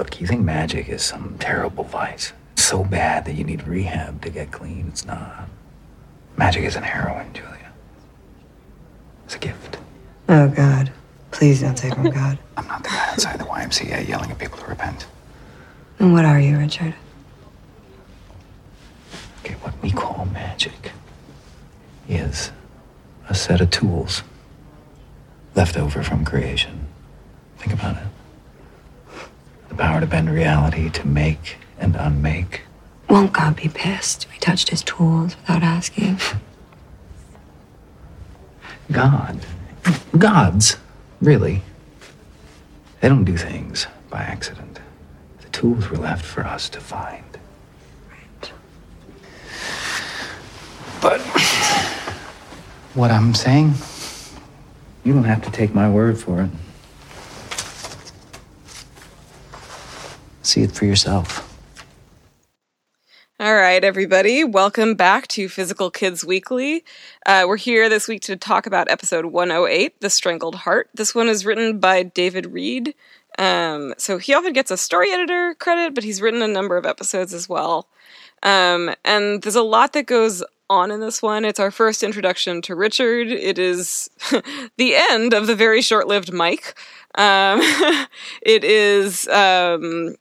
Look, you think magic is some terrible vice. It's so bad that you need rehab to get clean. It's not. Magic isn't heroin, Julia. It's a gift. Oh, God. Please don't say from God. I'm not the guy outside the YMCA yelling at people to repent. And what are you, Richard? Okay, what we call magic is a set of tools left over from creation. Think about it. The power to bend reality, to make and unmake. Won't God be pissed? We touched his tools without asking. God. Gods, really. They don't do things by accident. The tools were left for us to find. Right. But what I'm saying, you don't have to take my word for it. See it for yourself. All right, everybody, welcome back to Physical Kids Weekly. Uh, we're here this week to talk about episode 108, The Strangled Heart. This one is written by David Reed. Um, so he often gets a story editor credit, but he's written a number of episodes as well. Um, and there's a lot that goes on in this one. It's our first introduction to Richard. It is the end of the very short lived Mike. Um, it is um,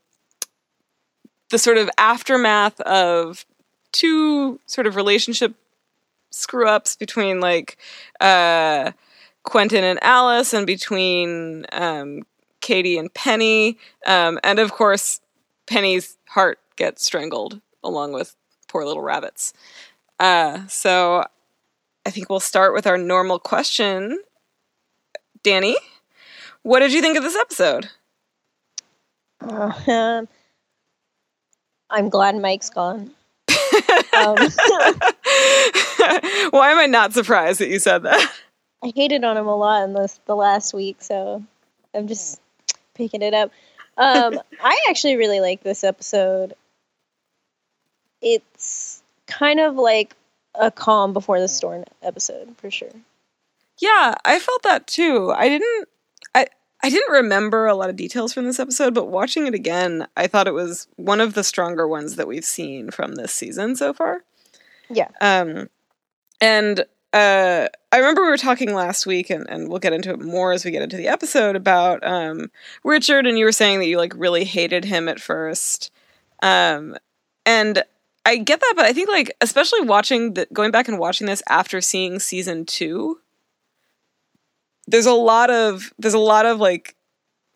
the sort of aftermath of two sort of relationship screw ups between like uh, Quentin and Alice and between um, Kady and Penny. Um, and of course, Penny's heart gets strangled along with poor little rabbits. Uh, so I think we'll start with our normal question. Danny, what did you think of this episode? Uh, I'm glad Mike's gone. um, Why am I not surprised that you said that? I hated on him a lot in this the last week, so I'm just picking it up. Um, I actually really like this episode. It's kind of like a calm before the storm episode for sure. Yeah, I felt that too. I didn't I didn't remember a lot of details from this episode, but watching it again, I thought it was one of the stronger ones that we've seen from this season so far. Yeah. Um and uh I remember we were talking last week and, and we'll get into it more as we get into the episode about um Richard and you were saying that you like really hated him at first. Um and I get that, but I think like especially watching the going back and watching this after seeing season two, there's a lot of there's a lot of like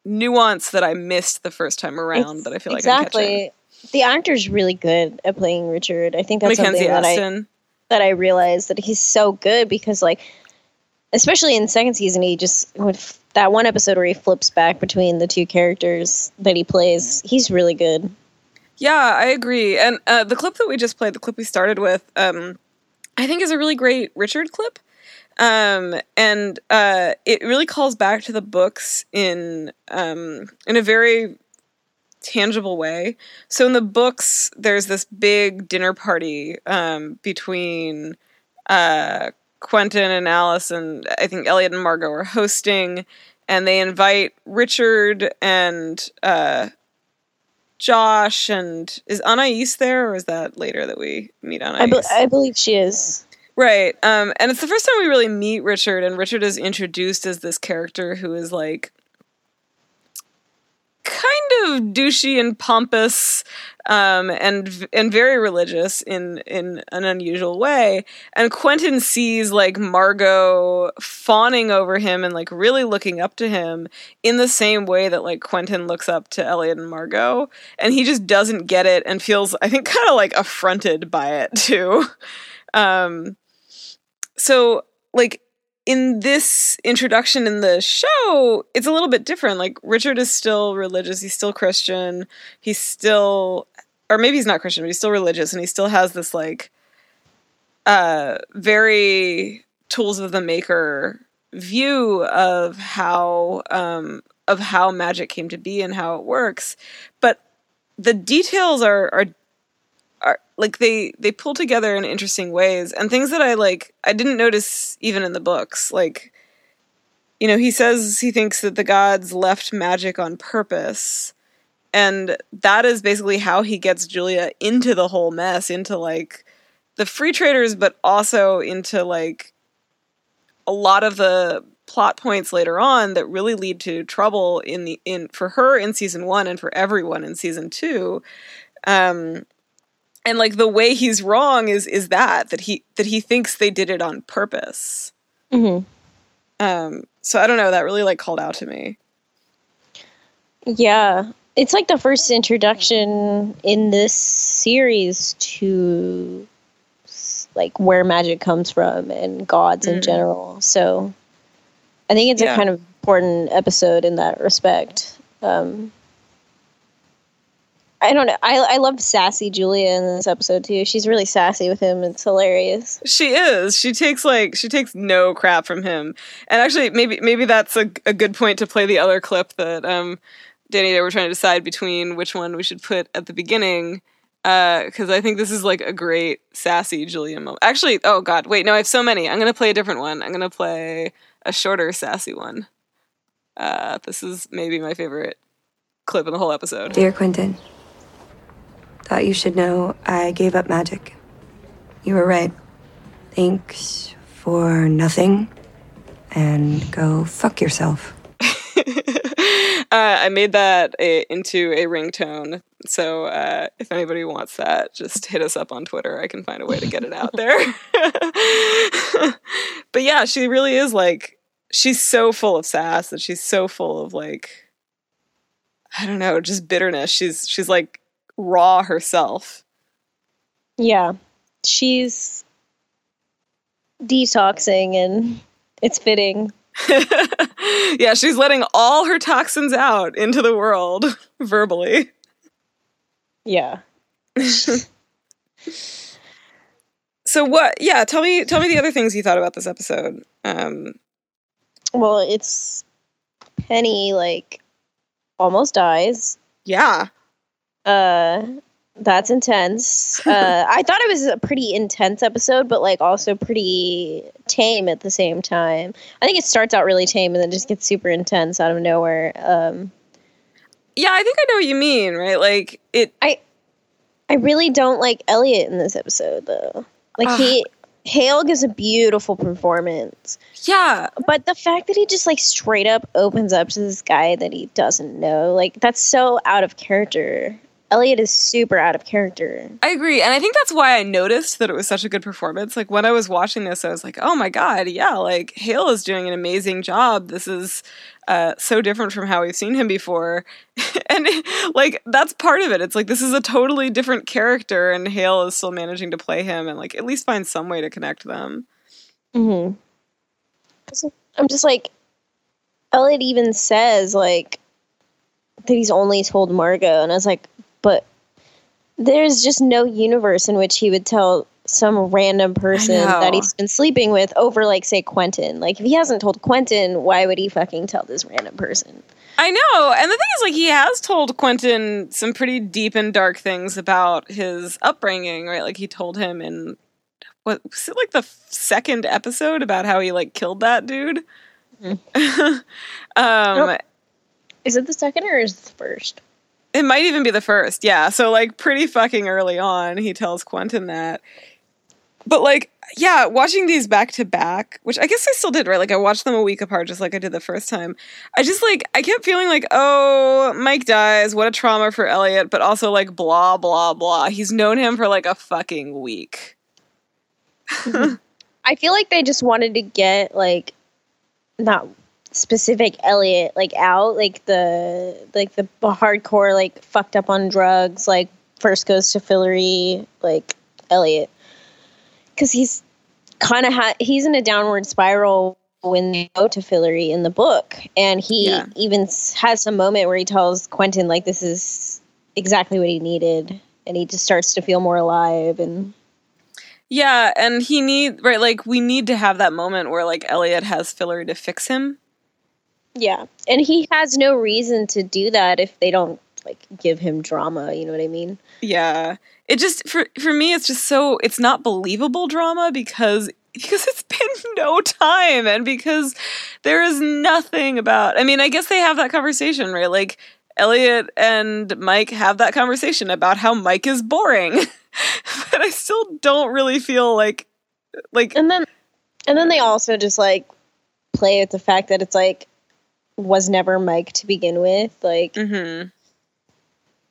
nuance that I missed the first time around It's- that I feel like I'm catching. exactly. The actor's really good at playing Richard. I think that's catching. something that I that I realized that he's so good because like especially in the second season he just with that one episode where he flips back between the two characters that he plays, he's really good. Yeah, I agree. And uh, the clip that we just played, the clip we started with, um, I think is a really great Richard clip. Um, and uh, it really calls back to the books in um, in a very tangible way. So in the books, there's this big dinner party um, between uh, Quentin and Alice, and I think Elliot and Margot are hosting, and they invite Richard and uh, Josh and is Anais there, or is that later that we meet Anais? I, be- I believe she is. Right. Um, and it's the first time we really meet Richard, and Richard is introduced as this character who is like kind of douchey and pompous, um, and and very religious in in an unusual way. And Quentin sees like Margot fawning over him and like really looking up to him in the same way that like Quentin looks up to Elliot and Margot, and he just doesn't get it and feels I think kind of like affronted by it too. Um, so like in this introduction in the show it's a little bit different. Like richard is still religious. He's still christian. He's still or maybe he's not christian but he's still religious and he still has this like uh very tools of the maker view of how um of how magic came to be and how it works. But the details are are are like they they pull together in interesting ways and things that I like I didn't notice even in the books like you know he says he thinks that the gods left magic on purpose and that is basically how he gets Julia into the whole mess, into like the free traders, but also into like a lot of the plot points later on that really lead to trouble in the in for her in season one and for everyone in season two. Um, and like the way he's wrong is is that that he that he thinks they did it on purpose. Mm-hmm. Um, so I don't know. That really like called out to me. Yeah, it's like the first introduction in this series to like where magic comes from and gods in Mm. general. So I think it's Yeah. a kind of important episode in that respect. Um, I don't know. I I love sassy Julia in this episode too. She's really sassy with him. It's hilarious. She is. She takes like she takes no crap from him. And actually, maybe maybe that's a, a good point to play the other clip that um, Danny and I were trying to decide between which one we should put at the beginning. Because I think this is like a great sassy Julia moment. Actually, oh god, wait, no, I have so many. I'm gonna play a different one. I'm gonna play a shorter sassy one. Uh, this is maybe my favorite clip in the whole episode. Dear Quentin, thought you should know I gave up magic. You were right. Thanks for nothing. And go fuck yourself. uh, I made that a, into a ringtone. So uh, if anybody wants that, just hit us up on Twitter. I can find a way to get it out there. but yeah, she really is like, she's so full of sass that she's so full of like, I don't know, just bitterness. She's she's like raw herself. Yeah, she's detoxing, and it's fitting. yeah, she's letting all her toxins out into the world verbally. Yeah. So what? Yeah, tell me tell me the other things you thought about this episode. Um, Well, it's Penny like almost dies. yeah. Uh that's intense. Uh I thought it was a pretty intense episode, but like also pretty tame at the same time. I think it starts out really tame and then just gets super intense out of nowhere. Um Yeah, I think I know what you mean, right? Like it I I really don't like Elliot in this episode though. Like Ugh. he Hale gives a beautiful performance. yeah, But the fact that he just like straight up opens up to this guy that he doesn't know, like that's so out of character. Elliot is super out of character. I agree. And I think that's why I noticed that it was such a good performance. Like when I was watching this, I was like, "Oh my god, yeah, like Hale is doing an amazing job. This is uh, so different from how we've seen him before." and like that's part of it. It's like this is a totally different character and Hale is still managing to play him and like at least find some way to connect them. Mm-hmm. I'm just like, Elliot even says like that he's only told Margot, and I was like, there's just no universe in which he would tell some random person that he's been sleeping with over like say Quentin. Like if he hasn't told Quentin, why would he fucking tell this random person? I know. And the thing is, like, he has told Quentin some pretty deep and dark things about his upbringing, right? Like, he told him in, what was it, like the second episode about how he, like, killed that dude? um, Nope. Is it the second or is it the first? It might even be the first. Yeah. So, like, pretty fucking early on, he tells Quentin that. But, like, yeah, watching these back to back, which I guess I still did, right? Like, I watched them a week apart, just like I did the first time. I just, like, I kept feeling like, oh, Mike dies. What a trauma for Elliot. But also, like, blah, blah, blah. He's known him for, like, a fucking week. I feel like they just wanted to get like not specific Elliot like out like the like the hardcore like fucked up on drugs like first goes to Fillory like Elliot because he's kind of ha- he's in a downward spiral when they go to Fillory in the book and he Yeah. even has some moment where he tells Quentin like this is exactly what he needed and he just starts to feel more alive and Yeah. And he need, right? Like, we need to have that moment where, like, Elliot has Fillory to fix him. Yeah. And he has no reason to do that if they don't like give him drama, you know what I mean? Yeah. It just for for me it's just so it's not believable drama because because it's been no time and because there is nothing about I mean, I guess they have that conversation, right? Like Elliot and Mike have that conversation about how Mike is boring. but I still don't really feel like like And then and then they also just like play at the fact that it's like was never Mike to begin with. Like mhm.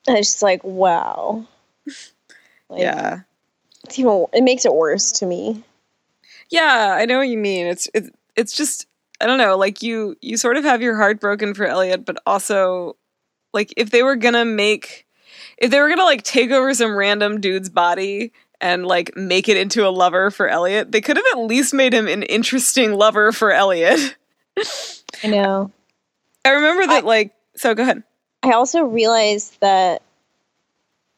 it's just like wow. Like, yeah. It's even, it makes it worse to me. Yeah, I know what you mean. It's it's it's just I don't know, like you you sort of have your heart broken for Elliot, but also like if they were gonna make if they were gonna like take over some random dude's body and like make it into a lover for Elliot, they could have at least made him an interesting lover for Elliot. I know. I remember that like so go ahead. I also realized that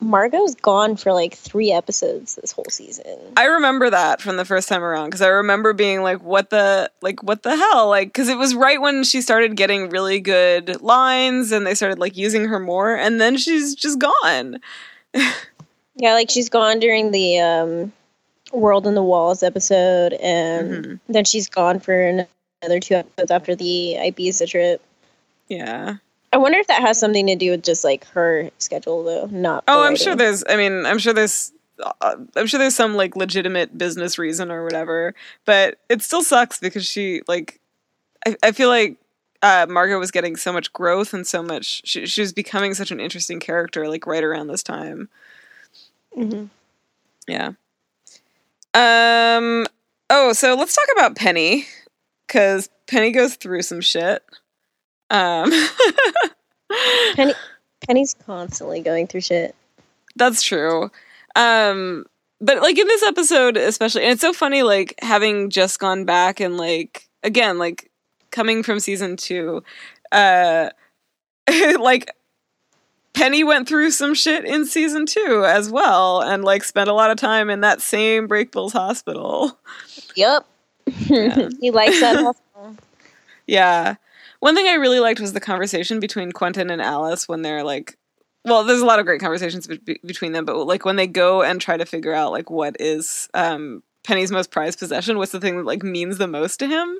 Margot's gone for like three episodes this whole season. I remember that from the first time around because I remember being like, "What the like? What the hell?" Like, because it was right when she started getting really good lines, and they started like using her more, and then she's just gone. Yeah, like she's gone during the um, World in the Walls episode, and Mhm. then she's gone for another two episodes after the Ibiza trip. Yeah. I wonder if that has something to do with just like her schedule, though. Not. Oh, I'm sure there's. I mean, I'm sure there's. Uh, I'm sure there's some like legitimate business reason or whatever, but it still sucks because she like. I, I feel like uh, Margot was getting so much growth and so much. She, she was becoming such an interesting character like right around this time. Mhm. Yeah. Um. Oh, so let's talk about Penny, because Penny goes through some shit. Um. Penny, Penny's constantly going through shit. That's true. Um, but like in this episode, especially, and it's so funny, like having just gone back and like again, like coming from season two, uh, like Penny went through some shit in season two as well, and like spent a lot of time in that same Brakebills hospital. Yep. Yeah. he likes that. also. Yeah. One thing I really liked was the conversation between Quentin and Alice when they're like, well, there's a lot of great conversations be- be- between them, but like when they go and try to figure out like what is um, Penny's most prized possession, what's the thing that like means the most to him.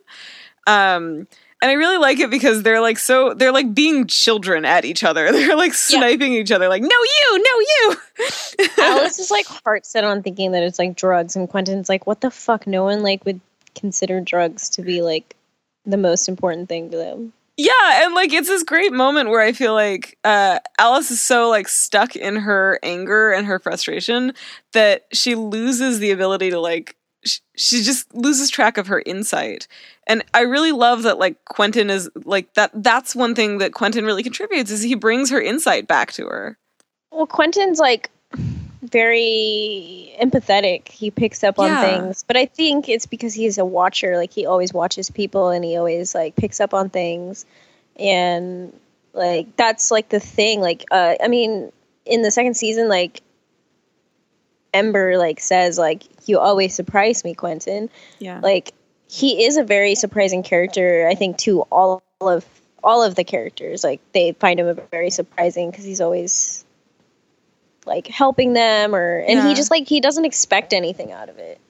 Um, and I really like it because they're like so they're like being children at each other. They're like sniping each other, like no you, no you. Alice is like heart set on thinking that it's like drugs, and Quentin's like, "What the fuck? No one like would consider drugs to be like the most important thing to them." Yeah, and like it's this great moment where I feel like uh, Alice is so like stuck in her anger and her frustration that she loses the ability to like sh- she just loses track of her insight. And I really love that like Quentin is like that that's one thing that Quentin really contributes is he brings her insight back to her. Well, Quentin's like very empathetic. He picks up on things, but I think it's because he's a watcher. Like he always watches people, and he always like picks up on things, and like that's like the thing. Like, uh, I mean, in the second season, like Ember like says like you always surprise me, Quentin. Yeah. Like he is a very surprising character. I think to all of all of the characters, like they find him very surprising because he's always like helping them, or and Yeah. he just like he doesn't expect anything out of it.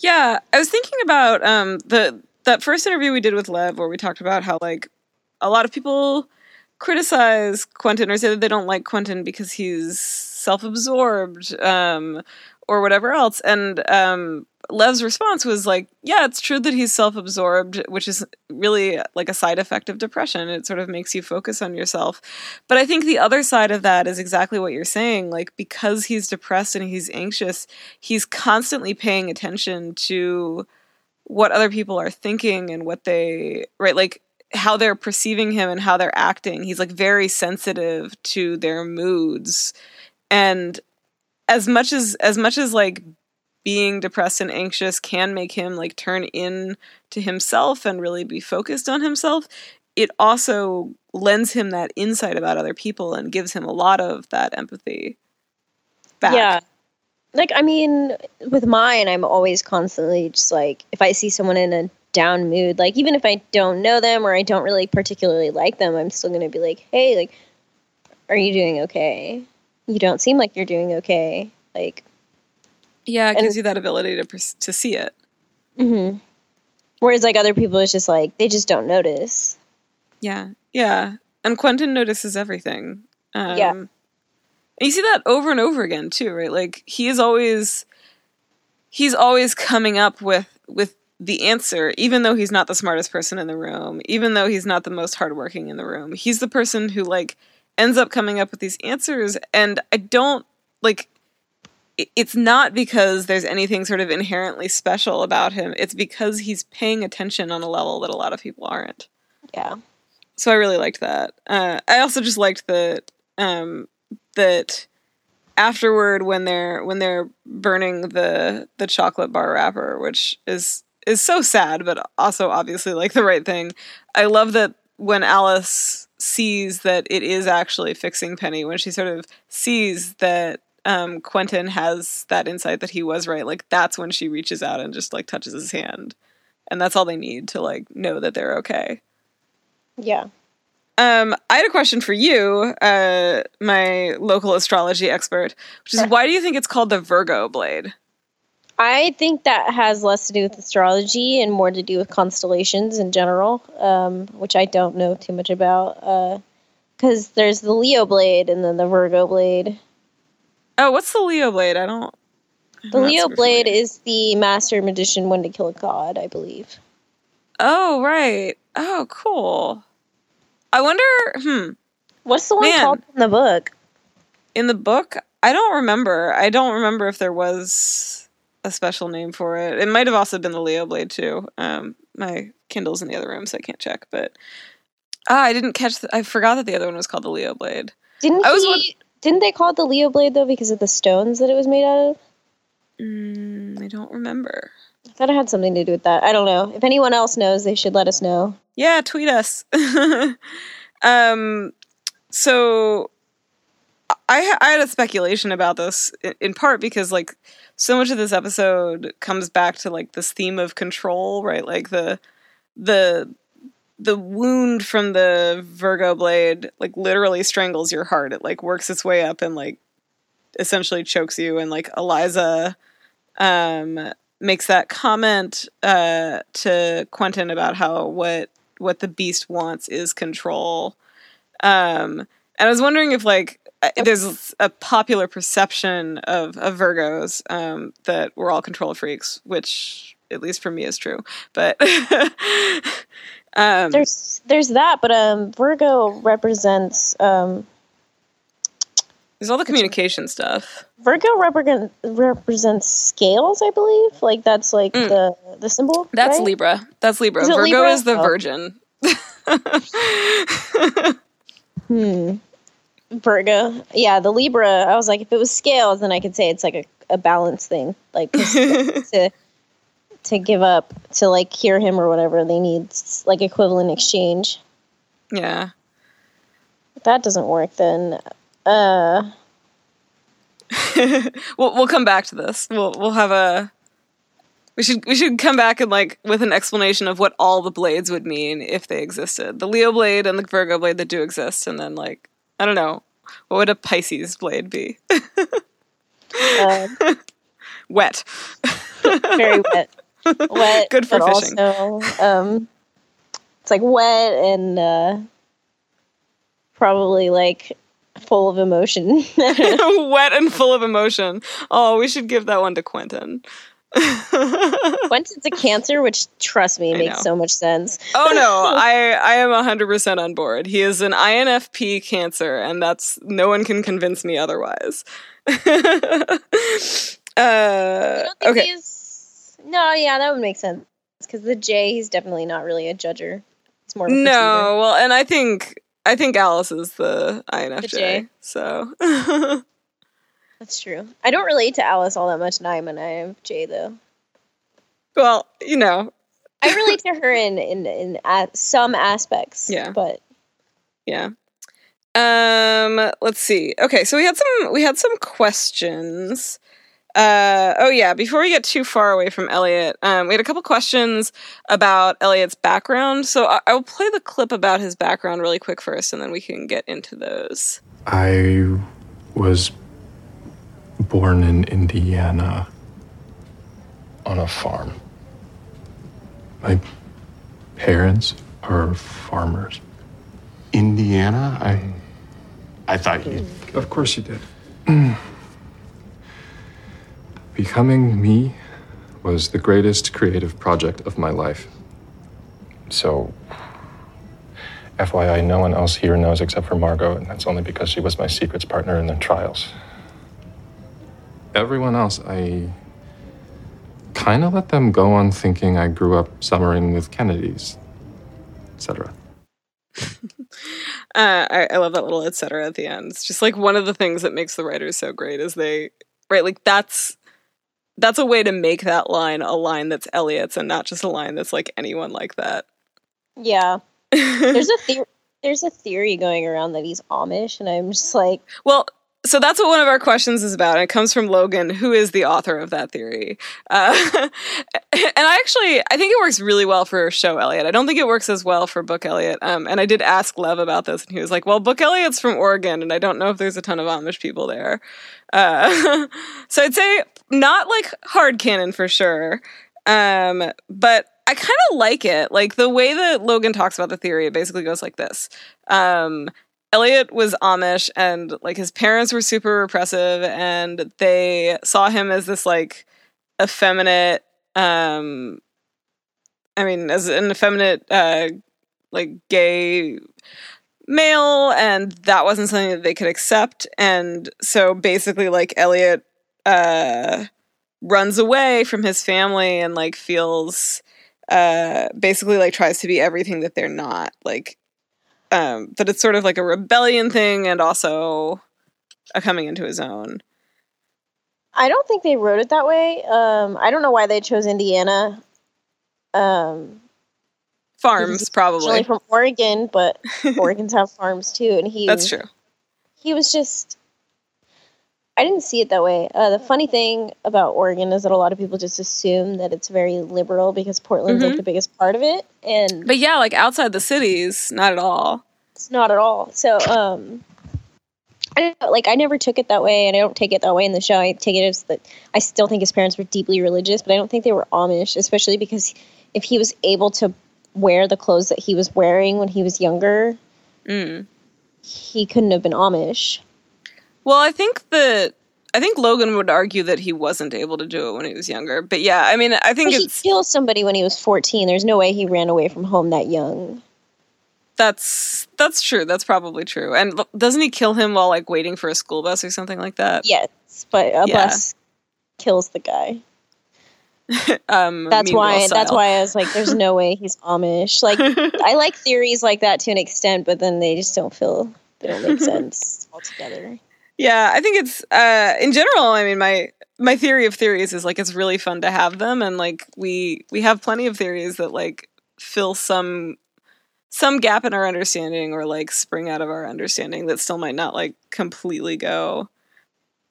Yeah, I was thinking about um the that first interview we did with Lev where we talked about how like a lot of people criticize Quentin or say that they don't like Quentin because he's self-absorbed um or whatever else and um Lev's response was like, yeah, it's true that he's self-absorbed, which is really like a side effect of depression. It sort of makes you focus on yourself. But I think the other side of that is exactly what you're saying, like because he's depressed and he's anxious, he's constantly paying attention to what other people are thinking and what they right like how they're perceiving him and how they're acting he's like very sensitive to their moods and as much as as much as like being depressed and anxious can make him like turn in to himself and really be focused on himself it also lends him that insight about other people and gives him a lot of that empathy back. Yeah. Like I mean, with mine, I'm always constantly just like if I see someone in a down mood, like even if I don't know them or I don't really particularly like them, I'm still gonna be like, hey, like, are you doing okay? You don't seem like you're doing okay. Like, yeah, it And- gives you that ability to pers- to see it. Hmm. whereas like other people, it's just like they just don't notice. Yeah, yeah, and Quentin notices everything. Um, Yeah. and you see that over and over again too, right? Like he is always he's always coming up with with the answer, even though he's not the smartest person in the room, even though he's not the most hardworking in the room. He's the person who like ends up coming up with these answers, and I don't like. It's not because there's anything sort of inherently special about him. It's because he's paying attention on a level that a lot of people aren't Yeah. so I really liked that. Uh, I also just liked that um, that afterward when they're when they're burning the the chocolate bar wrapper, which is is so sad, but also obviously like the right thing. I love that when Alice sees that it is actually fixing Penny, when she sort of sees that um, Quentin has that insight that he was right, like that's when she reaches out and just like touches his hand, and that's all they need to like know that they're okay. Yeah. Um, I had a question for you, uh, my local astrology expert, which is why do you think it's called the Virgo blade? I think that has less to do with astrology and more to do with constellations in general, um, which I don't know too much about. Because there's the Leo blade and then the Virgo blade. Oh, what's the Leo blade? I don't. I'm The Leo blade familiar. is the master magician when to kill a god, I believe. Oh, right. Oh, cool. I wonder. Hmm. What's the one Man. called in the book? In the book, I don't remember. I don't remember if there was a special name for it. It might have also been the Leo blade too. Um, my Kindle's in the other room, so I can't check. But ah, I didn't catch. The, I forgot that the other one was called the Leo blade. Didn't I was he, won- didn't they call it the Leo blade though because of the stones that it was made out of? Mm, I don't remember. I thought it had something to do with that. I don't know. If anyone else knows, they should let us know. Yeah, tweet us. um, so I I had a speculation about this in, part because like so much of this episode comes back to like this theme of control, right? Like the the the wound from the Virgo blade like literally strangles your heart. It like works its way up and like essentially chokes you and like Eliza um makes that comment uh to Quentin about how what what the beast wants is control. Um and I was wondering if like there's a popular perception of, of Virgos um, that we're all control freaks, which at least for me is true. But um, There's there's that, but um, Virgo represents um, there's all the communication stuff. Virgo represent, represents scales, I believe. Like that's like Mm. the the symbol. That's right? Libra. That's Libra. Is Virgo Libra? is the Oh. virgin. Hmm. Virgo. Yeah, the Libra. I was like, if it was scales, then I could say it's like a, a balance thing. Like to to give up to like hear him or whatever, they need like equivalent exchange. yeah. If that doesn't work, then uh, we'll we'll come back to this. We'll we'll have a we should we should come back and like with an explanation of what all the blades would mean if they existed. The Leo blade and the Virgo blade that do exist, and then like I don't know, what would a Pisces blade be? uh Wet. very wet. Wet. Good for fishing. Also, um, it's like wet and uh, probably like full of emotion. Wet and full of emotion. Oh, we should give that one to Quentin. Quentin's a cancer, which trust me makes so much sense. Oh no, I I am hundred percent on board. He is an INFP Cancer, and that's no one can convince me otherwise. Uh, okay, he's. No, yeah, that would make sense. Because the J, he's definitely not really a judger. It's more no, well, and I think I think Alice is the INFJ. J. So That's true. I don't relate to Alice all that much, and I'm an INFJ though. well, you know, I relate to her in in in a some aspects. Yeah. but yeah. Um, let's see. Okay, so we had some we had some questions. Uh, oh yeah, before we get too far away from Elliot, um, we had a couple questions about Elliot's background. So I, I will play the clip about his background really quick first, and then we can get into those. I was born in Indiana on a farm. My parents are farmers. Indiana? I I thought you mm. Of course you did. becoming me was the greatest creative project of my life. So FYI, no one else here knows except for Margot, and that's only because she was my secrets partner in the trials. Everyone else, I kind of let them go on thinking I grew up summering with Kennedys, etc. Uh, I, I love that little etc. at the end. It's just like one of the things that makes the writers so great is they right like that's that's a way to make that line a line that's Elliot's and not just a line that's like anyone like that. Yeah. There's a theory. There's a theory going around that he's Amish, and I'm just like, Well, so that's what one of our questions is about. And it comes from Logan, who is the author of that theory. Uh, and I actually, I think it works really well for show Elliot. I don't think it works as well for book Elliot. Um, and I did ask Lev about this, and he was like, "Well, book Elliot's from Oregon, and I don't know if there's a ton of Amish people there." Uh, so I'd say not like hard canon for sure. Um, but I kind of like it. Like the way that Logan talks about the theory, it basically goes like this. Um, Elliot was Amish and like his parents were super repressive and they saw him as this like effeminate um I mean as an effeminate uh like gay male and that wasn't something that they could accept. And so basically like Elliot uh runs away from his family and like feels uh basically like tries to be everything that they're not like um that it's sort of like a rebellion thing and also a coming into his own I don't think they wrote it that way. Um, I don't know why they chose Indiana. Um, farms probably from Oregon, but Oregons have farms too, and he that's true he was just I didn't see it that way. Uh, the funny thing about Oregon is that a lot of people just assume that it's very liberal because Portland's Mhm. like the biggest part of it, and but yeah like outside the cities not at all it's not at all. So, um, I don't like I never took it that way, and I don't take it that way in the show. I take it as that I still think his parents were deeply religious, but I don't think they were Amish, especially because if he was able to wear the clothes that he was wearing when he was younger, mm. he couldn't have been Amish. Well i think that i think logan would argue that he wasn't able to do it when he was younger but yeah i mean i think But he killed somebody when he was 14. There's no way he ran away from home that young. that's that's true that's probably true and doesn't he kill him while like waiting for a school bus or something like that Yes, but a Yeah. bus kills the guy. um That's why. That's why I was like, "There's no way he's Amish." Like, I like theories like that to an extent, but then they just don't feel they don't make sense altogether. Yeah, I think it's uh in general, I mean my my theory of theories is like it's really fun to have them and like we we have plenty of theories that like fill some some gap in our understanding or like spring out of our understanding that still might not like completely go.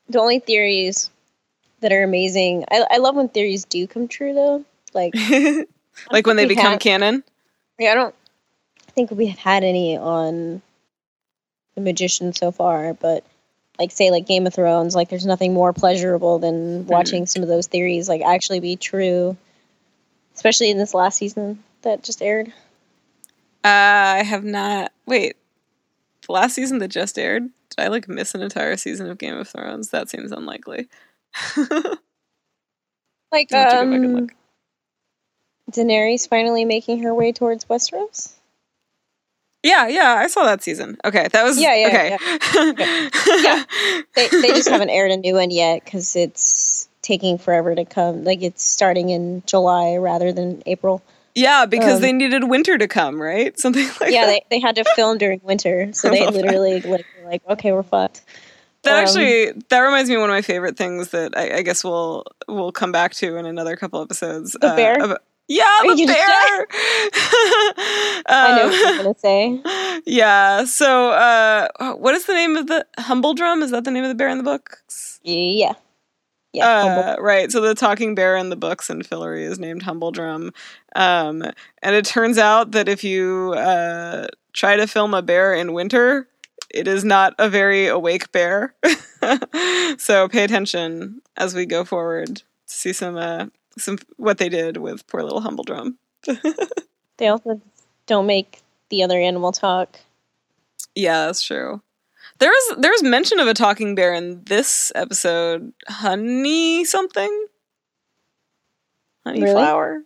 The only theories that are amazing. I, I love when theories do come true, though. Like, like when they become canon. Yeah, I don't think we've had any on the magician so far, but like say like Game of Thrones, like there's nothing more pleasurable than watching some of those theories like actually be true. Especially in this last season that just aired. Uh, I have not wait. The last season that just aired, did I like miss an entire season of Game of Thrones? That seems unlikely. Like I'll have to go back and um. Daenerys finally making her way towards Westeros. Yeah, yeah, I saw that season. Okay, that was Yeah, yeah, okay. Yeah. They they just haven't aired a new one yet because it's taking forever to come. Like it's starting in July rather than April. Yeah, because Um, they needed winter to come, right? Something like yeah, that. they, they had to film during winter, so they literally like were like, okay, we're fucked. that um, actually that reminds me of one of my favorite things that I, I guess we'll we'll come back to in another couple episodes. The bear? about- yeah, Are the you gonna bear. I know what Um, you're gonna say. yeah. So, uh, what is the name of the Humbledrum? Is that the name of the bear in the books? Yeah, yeah. Uh, right. So the talking bear in the books and Fillory is named Humbledrum. Um, and it turns out that if you uh, try to film a bear in winter, it is not a very awake bear. so pay attention as we go forward to see some uh, some what they did with poor little Humbledrum. They also don't make the other animal talk. Yeah, that's true. There was there was mention of a talking bear in this episode. Honey something? Honey Really? flower?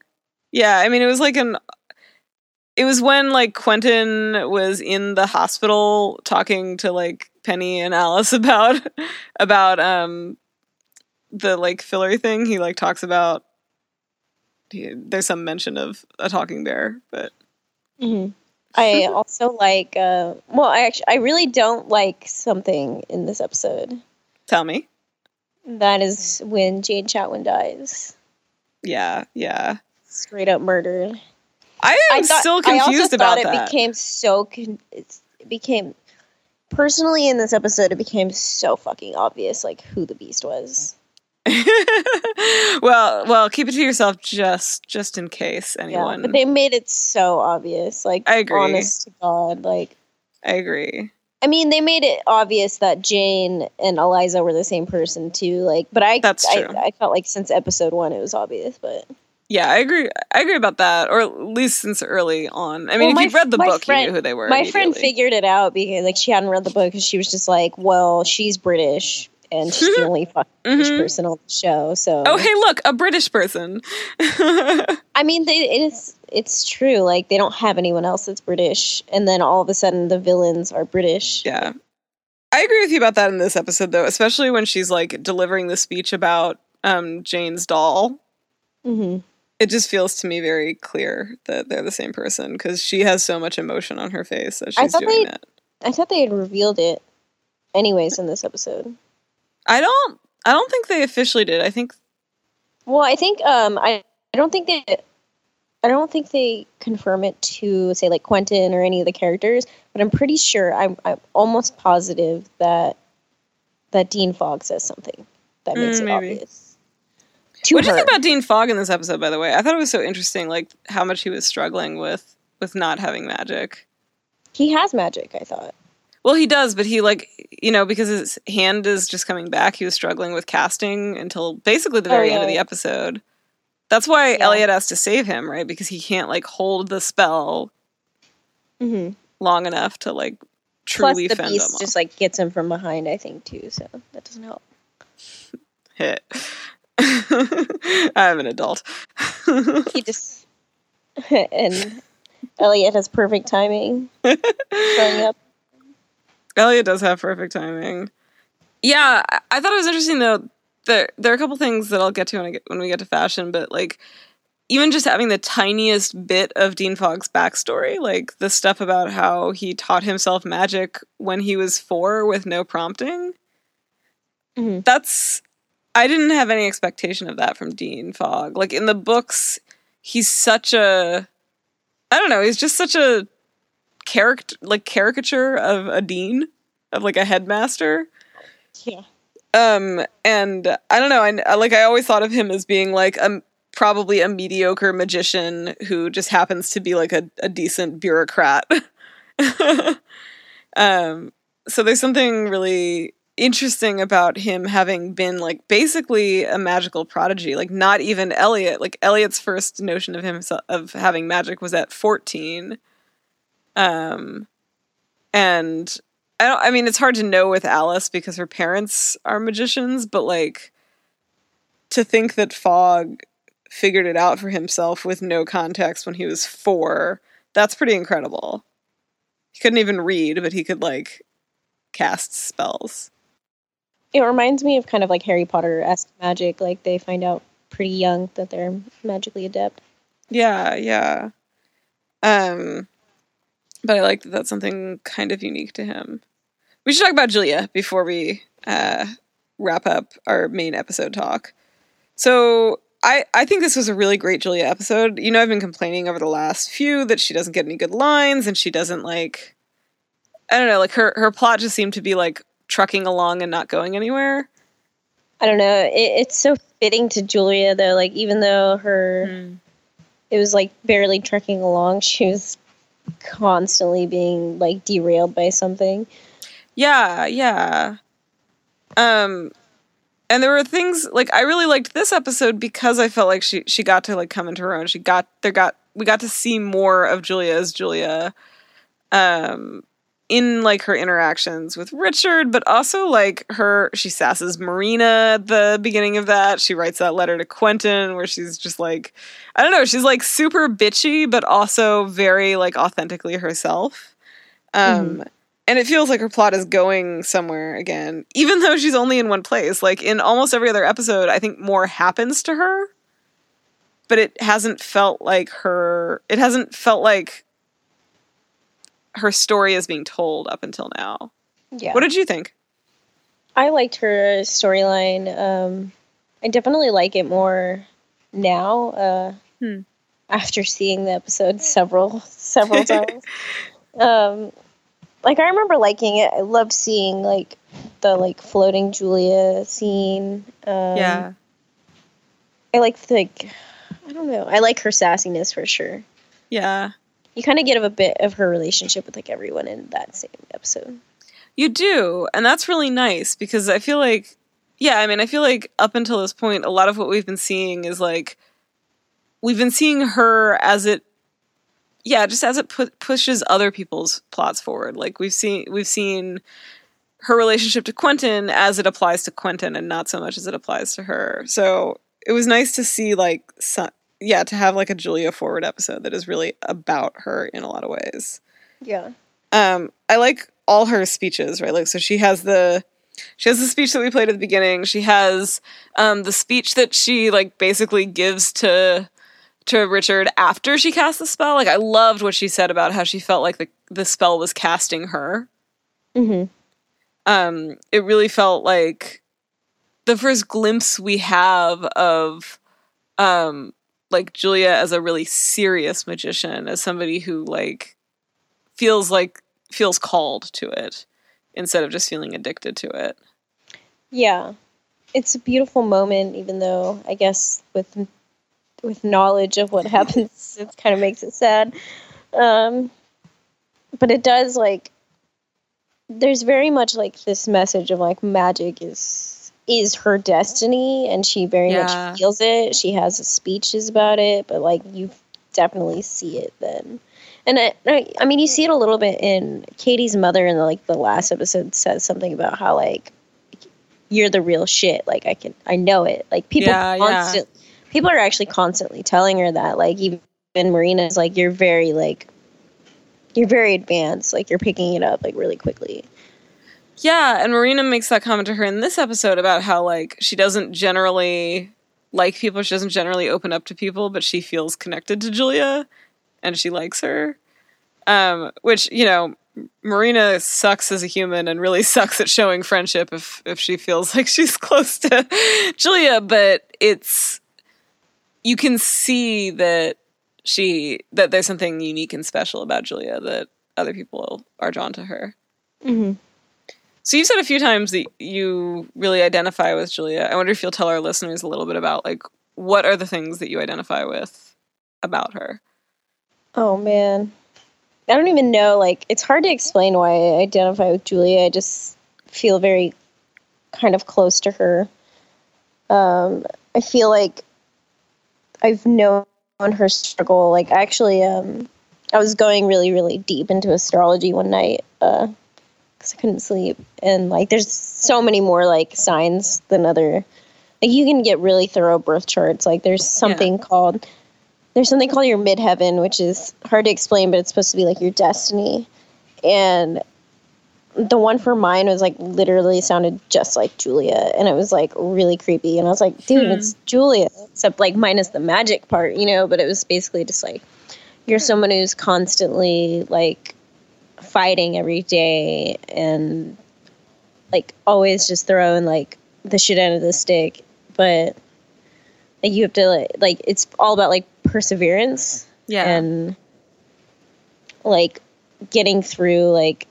Yeah, I mean it was like an it was when like Quentin was in the hospital talking to like Penny and Alice about about um the like Fillory thing. He like talks about he, there's some mention of a talking bear, but hmm I also like. Uh, well, I actually, I really don't like something in this episode. tell me. That is when Jane Chatwin dies, Yeah, yeah. straight up murdered. I am I thought, still I also confused thought about it that. became so. Con- it became personally in this episode, it became so fucking obvious, like who the beast was. well, well, keep it to yourself just just in case anyone. Yeah, but they made it so obvious. Like, I agree. honest to God, like. I agree. I mean, they made it obvious that Jane and Eliza were the same person too. Like, but I, That's true. I felt like since episode one, it was obvious. But Yeah, I agree. I agree about that, or at least since early on. I mean, Well, if you'd read the book, friend- you knew who they were. my friend figured it out because like she hadn't read the book, because she was just like, "Well, she's British and she's the only fucking British Mhm. person on the show." So, Oh, hey, look, a British person. I mean, they, it is it's true. Like, they don't have anyone else that's British, and then all of a sudden, the villains are British. yeah, I agree with you about that in this episode, though, especially when she's like delivering the speech about um, Jane's doll. hmm It just feels to me very clear that they're the same person because she has so much emotion on her face as she's doing they- it. I thought they had revealed it, anyways, in this episode. I don't. I don't think they officially did. I think Well, I think um I I don't think they I don't think they confirm it to say like Quentin or any of the characters, but I'm pretty sure I'm I'm almost positive that that Dean Fogg says something that makes Mm, it obvious. What do you think about Dean Fogg in this episode? By the way, I thought it was so interesting, like how much he was struggling with with not having magic. he has magic, I thought. Well, he does, but he like you know because his hand is just coming back. He was struggling with casting until basically the Oh, very end of the episode. That's why Yeah. Elliot has to save him, right? Because he can't like hold the spell Mm-hmm. long enough to like truly Plus, the fend beast just like gets him from behind, I think, too. So that doesn't help. Hit. I'm an adult. He just and Elliot has perfect timing showing up. Elliot does have perfect timing. Yeah, I, thought it was interesting though. There, there are a couple things that I'll get to when I get when we get to fashion, but like even just having the tiniest bit of Dean Fogg's backstory, like the stuff about how he taught himself magic when he was four with no prompting. Mhm. That's I didn't have any expectation of that from Dean Fogg. Like in the books, he's such a I don't know, he's just such a character like caricature of a dean of like a headmaster? Yeah. um and i don't know I, like i always thought of him as being like a probably a mediocre magician who just happens to be like a, a decent bureaucrat. Um so there's something really interesting about him having been like basically a magical prodigy like not even elliot like elliot's first notion of him of having magic was at 14 um and I don't I mean it's hard to know with Alice because her parents are magicians, but like to think that Fogg figured it out for himself with no context when he was 4, that's pretty incredible. He couldn't even read, but he could like cast spells. It reminds me of kind of like Harry Potter esque magic. Like they find out pretty young that they're magically adept. Yeah, yeah. Um but I like that that's something kind of unique to him. We should talk about Julia before we uh wrap up our main episode talk. So I, I think this was a really great Julia episode. You know, I've been complaining over the last few that she doesn't get any good lines and she doesn't like I don't know, like her her plot just seemed to be like trucking along and not going anywhere. I don't know. It, it's so fitting to Julia though. Like even though her it was like barely trekking along, she was constantly being like derailed by something. Yeah, yeah. Um and there were things like I really liked this episode because I felt like she she got to like come into her own. She got there got we got to see more of Julia as Julia. Um in like her interactions with Richard, but also like her she sasses Marina at the beginning of that. She writes that letter to Quentin where she's just like I don't know, she's like super bitchy, but also very like authentically herself. Um Mm-hmm. and it feels like her plot is going somewhere again, even though she's only in one place. Like in almost every other episode, I think more happens to her. But it hasn't felt like her it hasn't felt like her story is being told up until now. Yeah. What did you think? I liked her storyline. Um, I definitely like it more now. Uh, Hmm. After seeing the episode several several times, um, like I remember liking it. I loved seeing like the like floating Julia scene. Um, yeah. I like like I don't know. I like her sassiness for sure. Yeah. You kind of get a bit of her relationship with like everyone in that same episode. You do. And that's really nice because I feel like, yeah, I mean, I feel like up until this point, a lot of what we've been seeing is like, we've been seeing her as it, yeah, just as it pu- pushes other people's plots forward. Like we've seen, we've seen her relationship to Quentin as it applies to Quentin and not so much as it applies to her. So it was nice to see like, so, yeah, to have like a Julia forward episode that is really about her in a lot of ways. Yeah. um i like all her speeches right? Like so she has the she has the speech that we played at the beginning. She has um the speech that she like basically gives to to richard after she casts the spell. Like i loved what she said about how she felt like the, the spell was casting her. Hmm um it really felt like the first glimpse we have of um like Julia as a really serious magician as somebody who like feels like feels called to it instead of just feeling addicted to it Yeah, it's a beautiful moment, even though I guess with with knowledge of what happens, it kind of makes it sad. Um, but it does like there's very much like this message of like magic is is her destiny, and she very Yeah. much feels it. She has speeches about it, but like you definitely see it then. And I, I, I mean, you see it a little bit in Kady's mother in the, like the last episode says something about how like you're the real shit. Like I can, I know it. Like people Yeah, yeah. people are actually constantly telling her that. Like even Marina's like you're very like you're very advanced. Like you're picking it up like really quickly. Yeah and marina makes that comment to her in this episode about how like she doesn't generally like people she doesn't generally open up to people but she feels connected to julia and she likes her um which you know marina sucks as a human and really sucks at showing friendship if if she feels like she's close to julia but it's you can see that she that there's something unique and special about julia that other people are drawn to her Mm-hmm. So you've said a few times that you really identify with Julia. I wonder if you'll tell our listeners a little bit about like what are the things that you identify with about her. Oh man. I don't even know like it's hard to explain why I identify with Julia. I just feel very kind of close to her. Um I feel like I've known her struggle like actually um I was going really really deep into astrology one night uh cuz I couldn't sleep and like there's so many more like signs than other like you can get really thorough birth charts like there's something called there's something called your midheaven, which is hard to explain, but it's supposed to be like your destiny. And the one for mine was like literally sounded just like Julia, and it was like really creepy. And I was like, dude, Hmm. it's Julia, except like minus the magic part, you know. But it was basically just like you're someone who's constantly like fighting every day and like always just throwing like the shit end of the stick, but like you have to like, like it's all about like perseverance Yeah. and like getting through like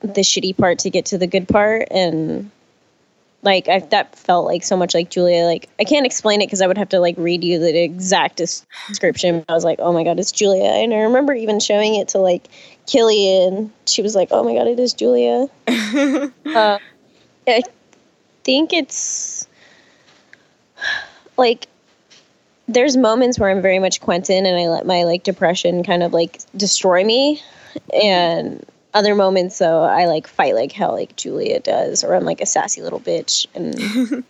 the shitty part to get to the good part and like I, that felt like so much like Julia. Like I can't explain it because I would have to like read you the exact description. I was like oh my god it's Julia. And I remember even showing it to like Killian. She was like oh my god it is Julia. Uh, I think it's like there's moments where I'm very much Quentin and I let my like depression kind of like destroy me. And other moments though, I like fight like hell, like Julia does, or I'm like a sassy little bitch. And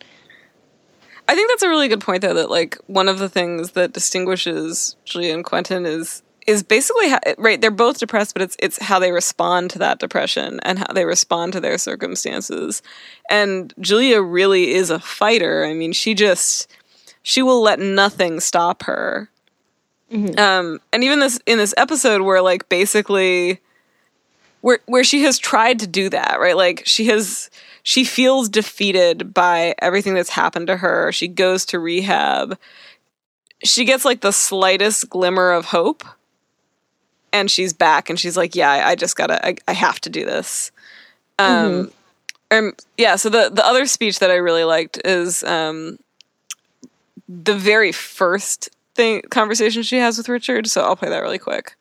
I think that's a really good point, though. That like one of the things that distinguishes Julia and Quentin is is basically how, right. They're both depressed, but it's it's how they respond to that depression and how they respond to their circumstances. And Julia really is a fighter. I mean, she just she will let nothing stop her. Um, and even this in this episode where like basically where where she has tried to do that, right? Like she has she feels defeated by everything that's happened to her. She goes to rehab. She gets like the slightest glimmer of hope. And she's back and she's like, Yeah, I, I just gotta I, I have to do this. Um um, yeah, so the the other speech that I really liked is um the very first thing conversation she has with Richard. So I'll play that really quick.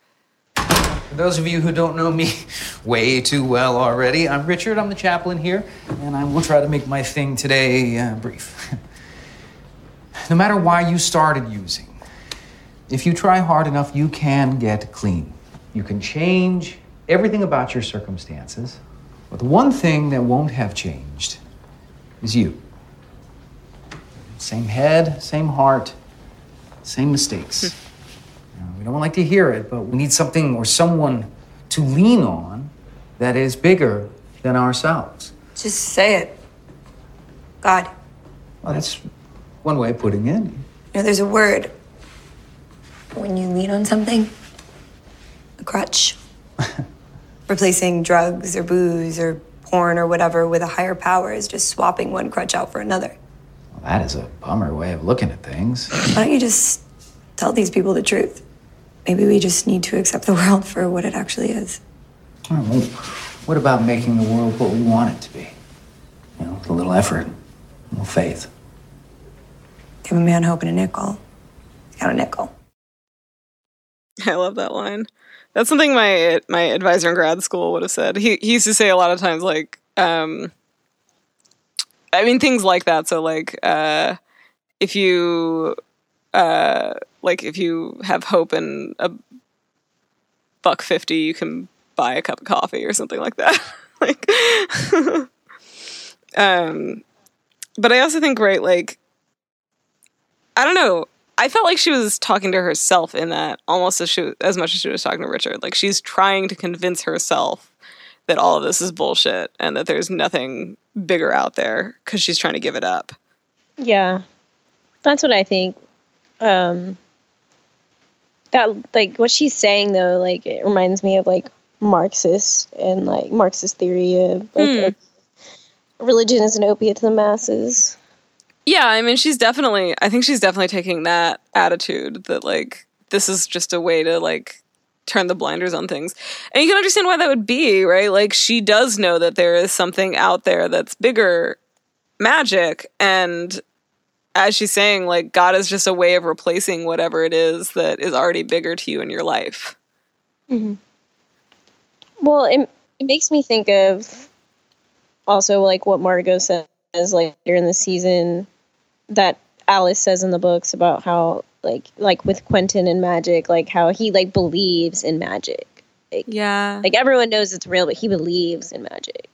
Those of you who don't know me way too well already, I'm Richard. I'm the chaplain here, and I will try to make my thing today uh, brief. no matter why you started using, if you try hard enough, you can get clean. You can change everything about your circumstances, but the one thing that won't have changed is you. Same head, same heart, same mistakes. We don't like to hear it, but we need something or someone to lean on that is bigger than ourselves. Just say it. God. Well, that's one way of putting it. You know, there's a word when you lean on something a crutch. Replacing drugs or booze or porn or whatever with a higher power is just swapping one crutch out for another. Well, that is a bummer way of looking at things. Why don't you just tell these people the truth? Maybe we just need to accept the world for what it actually is. All right, well, what about making the world what we want it to be? You know, with a little effort, a little faith. Give a man hope and a nickel. Got a nickel. I love that line. That's something my my advisor in grad school would have said. He he used to say a lot of times like um I mean things like that. So like uh if you uh like if you have hope in a buck 50 you can buy a cup of coffee or something like that. like um but I also think right like I don't know. I felt like she was talking to herself in that almost as she as much as she was talking to Richard. Like she's trying to convince herself that all of this is bullshit and that there's nothing bigger out there because she's trying to give it up. yeah, that's what I think. Um, that like what she's saying though, like it reminds me of like Marxist and like Marxist theory of like Hmm. religion is an opiate to the masses. Yeah, I mean, she's definitely. I think she's definitely taking that attitude that like this is just a way to like turn the blinders on things, and you can understand why that would be, right? Like she does know that there is something out there that's bigger, magic, and as she's saying, like God is just a way of replacing whatever it is that is already bigger to you in your life. Well, it, it makes me think of also like what Margot says later in the season that Alice says in the books about how like like with Quentin and magic, like how he like believes in magic. Like, Yeah, like everyone knows it's real, but he believes in magic.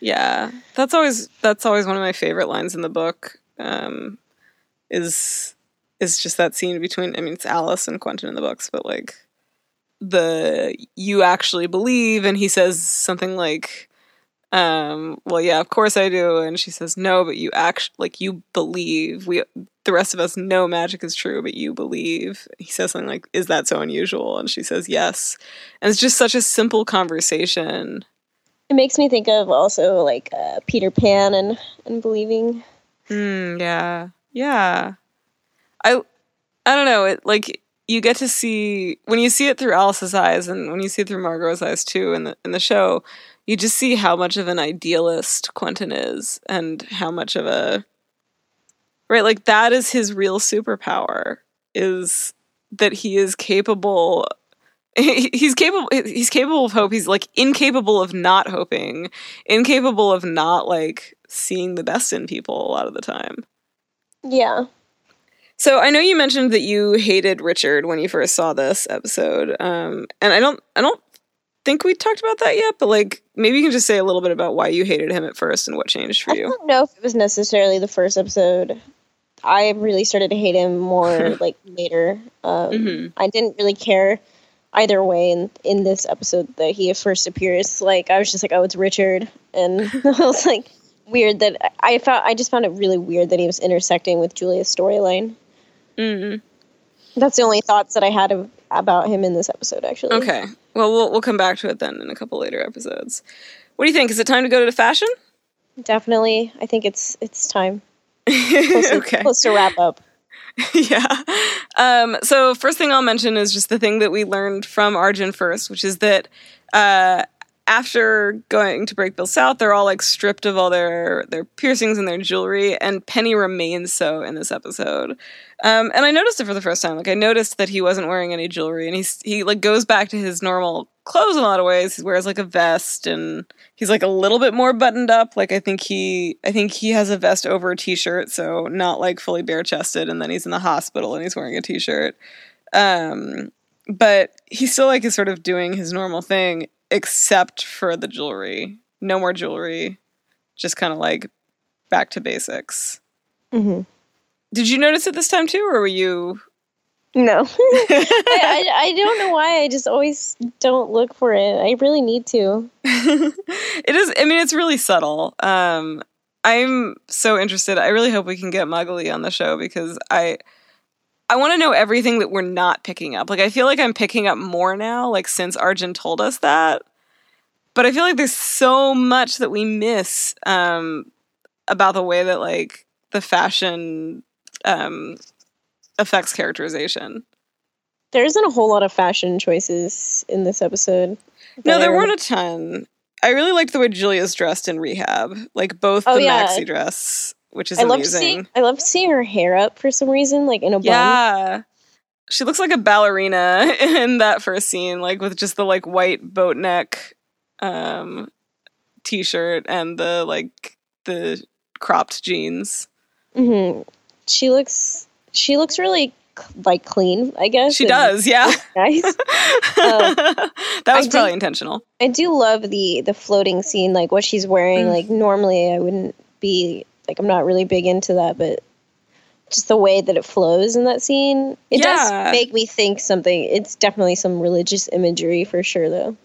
Yeah, that's always that's always one of my favorite lines in the book. Um, is is just that scene between. I mean, it's Alice and Quentin in the books, but like the you actually believe, and he says something like, um, "Well, yeah, of course I do," and she says, "No, but you actually like you believe. We the rest of us know magic is true, but you believe." He says something like, "Is that so unusual?" And she says, "Yes," and it's just such a simple conversation. It makes me think of also like uh, Peter Pan and and believing. Mm, yeah. Yeah. I I don't know, it like you get to see when you see it through Alice's eyes and when you see it through Margot's eyes too in the in the show, you just see how much of an idealist Quentin is and how much of a right like that is his real superpower is that he is capable he's capable he's capable of hope he's like incapable of not hoping incapable of not like seeing the best in people a lot of the time Yeah. so I know you mentioned that you hated Richard when you first saw this episode, um, and I don't, I don't think we talked about that yet, but like maybe you can just say a little bit about why you hated him at first and what changed for you. I don't know if it was necessarily the first episode. I really started to hate him more like later. Um, Mhm. I didn't really care either way in in this episode that he first appears. Like I was just like, oh, it's Richard, and I was like, weird that I found. I just found it really weird that he was intersecting with Julia's storyline. Mm. That's the only thoughts that I had of, about him in this episode. Actually, Okay. Well, we'll we'll come back to it then in a couple later episodes. What do you think? Is it time to go to the fashion? definitely. I think it's it's time. Close to, okay. close to wrap up. yeah. Um, so first thing I'll mention is just the thing that we learned from Arjun first, which is that uh, after going to Brakebills South, they're all like stripped of all their their piercings and their jewelry, and Penny remains so in this episode. Um, and I noticed it for the first time. Like I noticed that he wasn't wearing any jewelry, and he's he like goes back to his normal clothes in a lot of ways. He wears like a vest, and he's like a little bit more buttoned up. Like I think he I think he has a vest over a t-shirt, so not like fully bare chested. And then he's in the hospital and he's wearing a t-shirt. Um, but he still like is sort of doing his normal thing, except for the jewelry. No more jewelry. Just kind of like back to basics. hmm Did you notice it this time too, or were you? No, I, I, I don't know why. I just always don't look for it. I really need to. it is. I mean, it's really subtle. Um, I'm so interested. I really hope we can get Magali on the show because I, I want to know everything that we're not picking up. Like, I feel like I'm picking up more now. Like since Arjun told us that, but I feel like there's so much that we miss um, about the way that like the fashion um, affects characterization. There isn't a whole lot of fashion choices in this episode. No, there weren't a ton. I really liked the way Julia's dressed in rehab, like both Oh, the yeah. maxi dress, which is I love amazing. seeing. I love seeing her hair up for some reason, like in a bun. yeah, she looks like a ballerina in that first scene, like with just the like white boat neck um, t-shirt and the like the cropped jeans. hmm She looks. She looks really like clean. I guess She does, yeah. Nice. that was I probably did- intentional. I do love the the floating scene, like what she's wearing. Mm. Like normally, I wouldn't be like I'm not really big into that, but just the way that it flows in that scene, it Yeah. does make me think something. It's definitely some religious imagery for sure, though.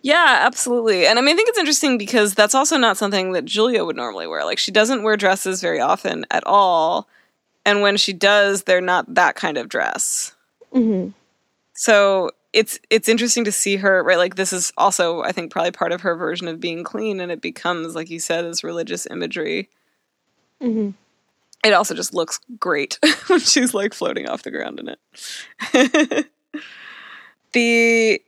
Yeah, absolutely. And I mean, I think it's interesting because that's also not something that Julia would normally wear. Like, she doesn't wear dresses very often at all. And when she does, they're not that kind of dress. hmm So it's it's interesting to see her, right? Like, this is also, I think, probably part of her version of being clean. And it becomes, like you said, this religious imagery. Hmm It also just looks great when she's like floating off the ground in it. the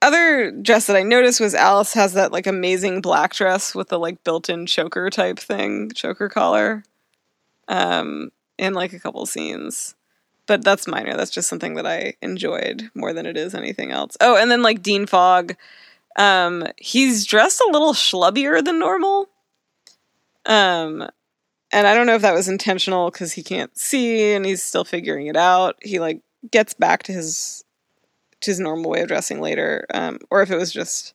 other dress that I noticed was Alice has that like amazing black dress with the like built-in choker type thing, choker collar, um, in like a couple scenes. But that's minor. That's just something that I enjoyed more than it is anything else. Oh, and then like Dean Fogg, um, he's dressed a little schlubbier than normal. Um, and I don't know if that was intentional because he can't see and he's still figuring it out. He like gets back to his to his normal way of dressing later, um, or if it was just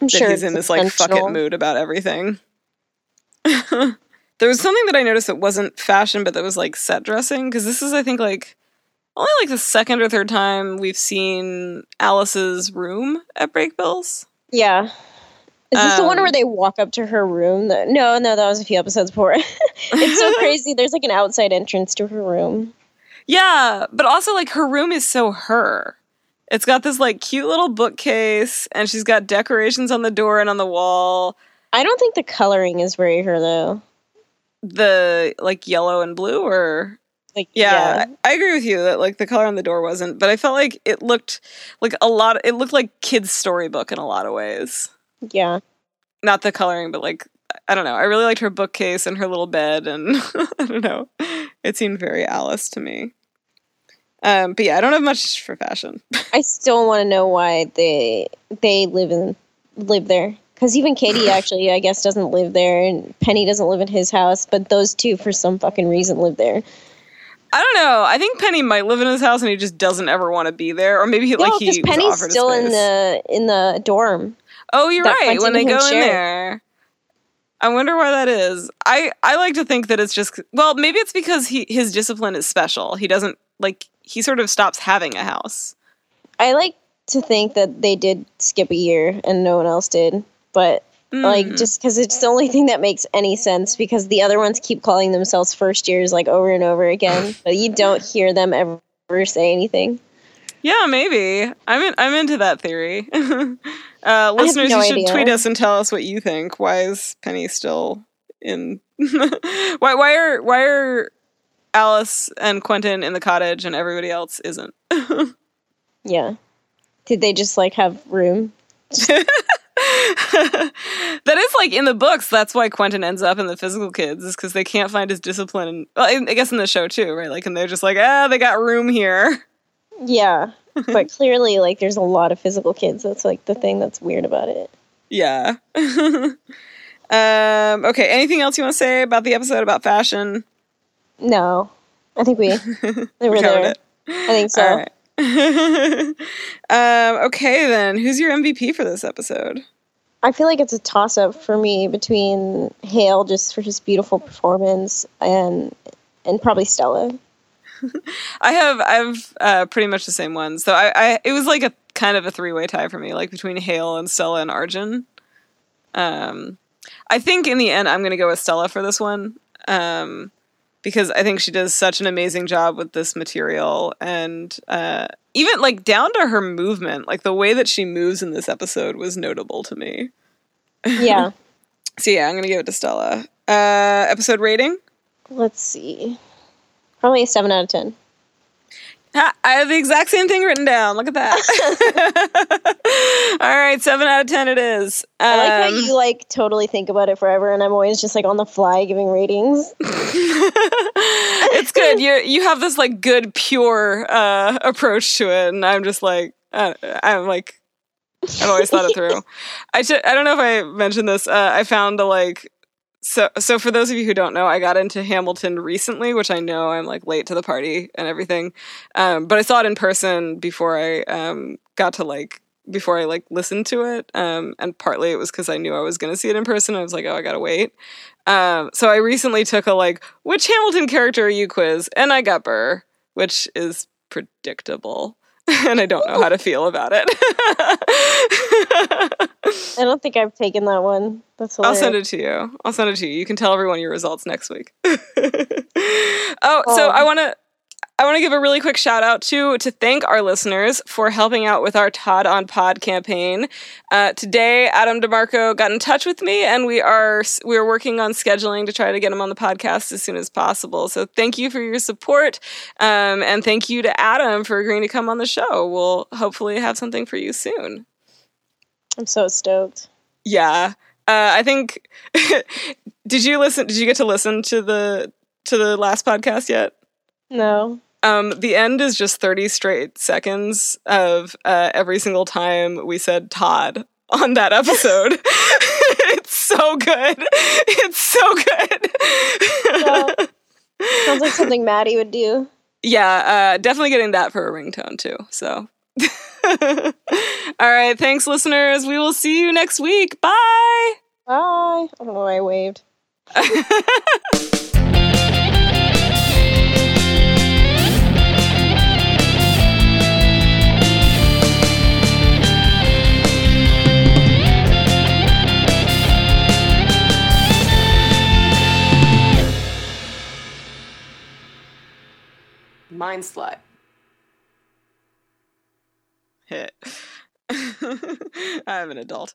I'm that sure he's in this like fuck it mood about everything. there was something that I noticed that wasn't fashion, but that was like set dressing because this is I think like only like the second or third time we've seen Alice's room at Brakebills. Yeah. Is this the one Um, where they walk up to her room? The- no, no, that was a few episodes before. it's so crazy. There's like an outside entrance to her room. Yeah, but also like her room is so her. It's got this like cute little bookcase and she's got decorations on the door and on the wall. I don't think the coloring is very her though. The like yellow and blue or Like yeah, I, I agree with you that like the color on the door wasn't, but I felt like it looked like a lot it looked like kids storybook in a lot of ways. Yeah. Not the coloring, but like I don't know. I really liked her bookcase and her little bed and I don't know. It seemed very Alice to me. Um, but yeah, I don't have much for fashion. I still want to know why they they live in live there. Because even Kady actually, I guess, doesn't live there, and Penny doesn't live in his house. But those two, for some fucking reason, live there. I don't know. I think Penny might live in his house and he just doesn't ever want to be there, or maybe he, no, like he Penny's still in the in the dorm. Oh, you're right. When they go him in there, I wonder why that is. I I like to think that it's just well, maybe it's because he his discipline is special. He doesn't like he sort of stops having a house. I like to think that they did skip a year and no one else did, but like Mm. just because it's the only thing that makes any sense because the other ones keep calling themselves first years like over and over again, but you don't hear them ever say anything. Yeah, maybe. I'm in, I'm into that theory. uh, listeners, no you should idea. tweet us and tell us what you think. Why is Penny still in? why why are why are Alice and Quentin in the cottage and everybody else isn't? Yeah. Did they just like have room? that is like in the books. That's why Quentin ends up in the physical kids is because they can't find his discipline. Well, I I guess in the show too, right? Like, and they're just like, ah, they got room here. Yeah. but clearly like there's a lot of physical kids. That's like the thing that's weird about it. Yeah. um, okay. Anything else you want to say about the episode about fashion? No. I think we they were there. it. I think so. All right. um, okay, then. Who's your MVP for this episode? I feel like it's a toss up for me between Hale just for his beautiful performance and and probably Stella. I have I've uh, pretty much the same one. So I, I it was like a kind of a three way tie for me, like between Hale and Stella and Arjun. Um, I think in the end I'm gonna go with Stella for this one. Um, because I think she does such an amazing job with this material and uh, even like down to her movement, like the way that she moves in this episode was notable to me. Yeah. So yeah, I'm gonna give it to Stella. Uh, episode rating. Let's see. Probably a seven out of ten. I have the exact same thing written down. Look at that. All right, seven out of ten it is. I like how Um, you like totally think about it forever, and I'm always just like on the fly giving ratings. it's good. You you have this like good pure uh, approach to it, and I'm just like uh, I'm like I've always thought it through. I should, I don't know if I mentioned this. Uh, I found a like so so for those of you who don't know, I got into Hamilton recently, which I know I'm like late to the party and everything. Um, but I saw it in person before I um, got to like before I like listened to it. Um, and partly it was because I knew I was going to see it in person. I was like, oh, I gotta wait. Um, so I recently took a like, which Hamilton character are you quiz, and I got Burr, which is predictable, and I don't know how to feel about it. I don't think I've taken that one. That's I'll send it to you. I'll send it to you. You can tell everyone your results next week. oh, so Oh. I want to I want to give a really quick shout out to to thank our listeners for helping out with our Todd on Pod campaign. Uh, today, Adam DeMarco got in touch with me, and we are we are working on scheduling to try to get him on the podcast as soon as possible. So thank you for your support, um, and thank you to Adam for agreeing to come on the show. We'll hopefully have something for you soon. I'm so stoked. Yeah. Uh, I think did you listen did you get to listen to the to the last podcast yet? No. Um, the end is just 30 straight seconds of uh, every single time we said Todd on that episode. it's so good. It's so good. Sounds like something Maddie would do. yeah, uh, definitely getting that for a ringtone too. So, all right. Thanks, listeners. We will see you next week. Bye. Bye. I don't know why I waved. Mind slut. Hit. I'm an adult.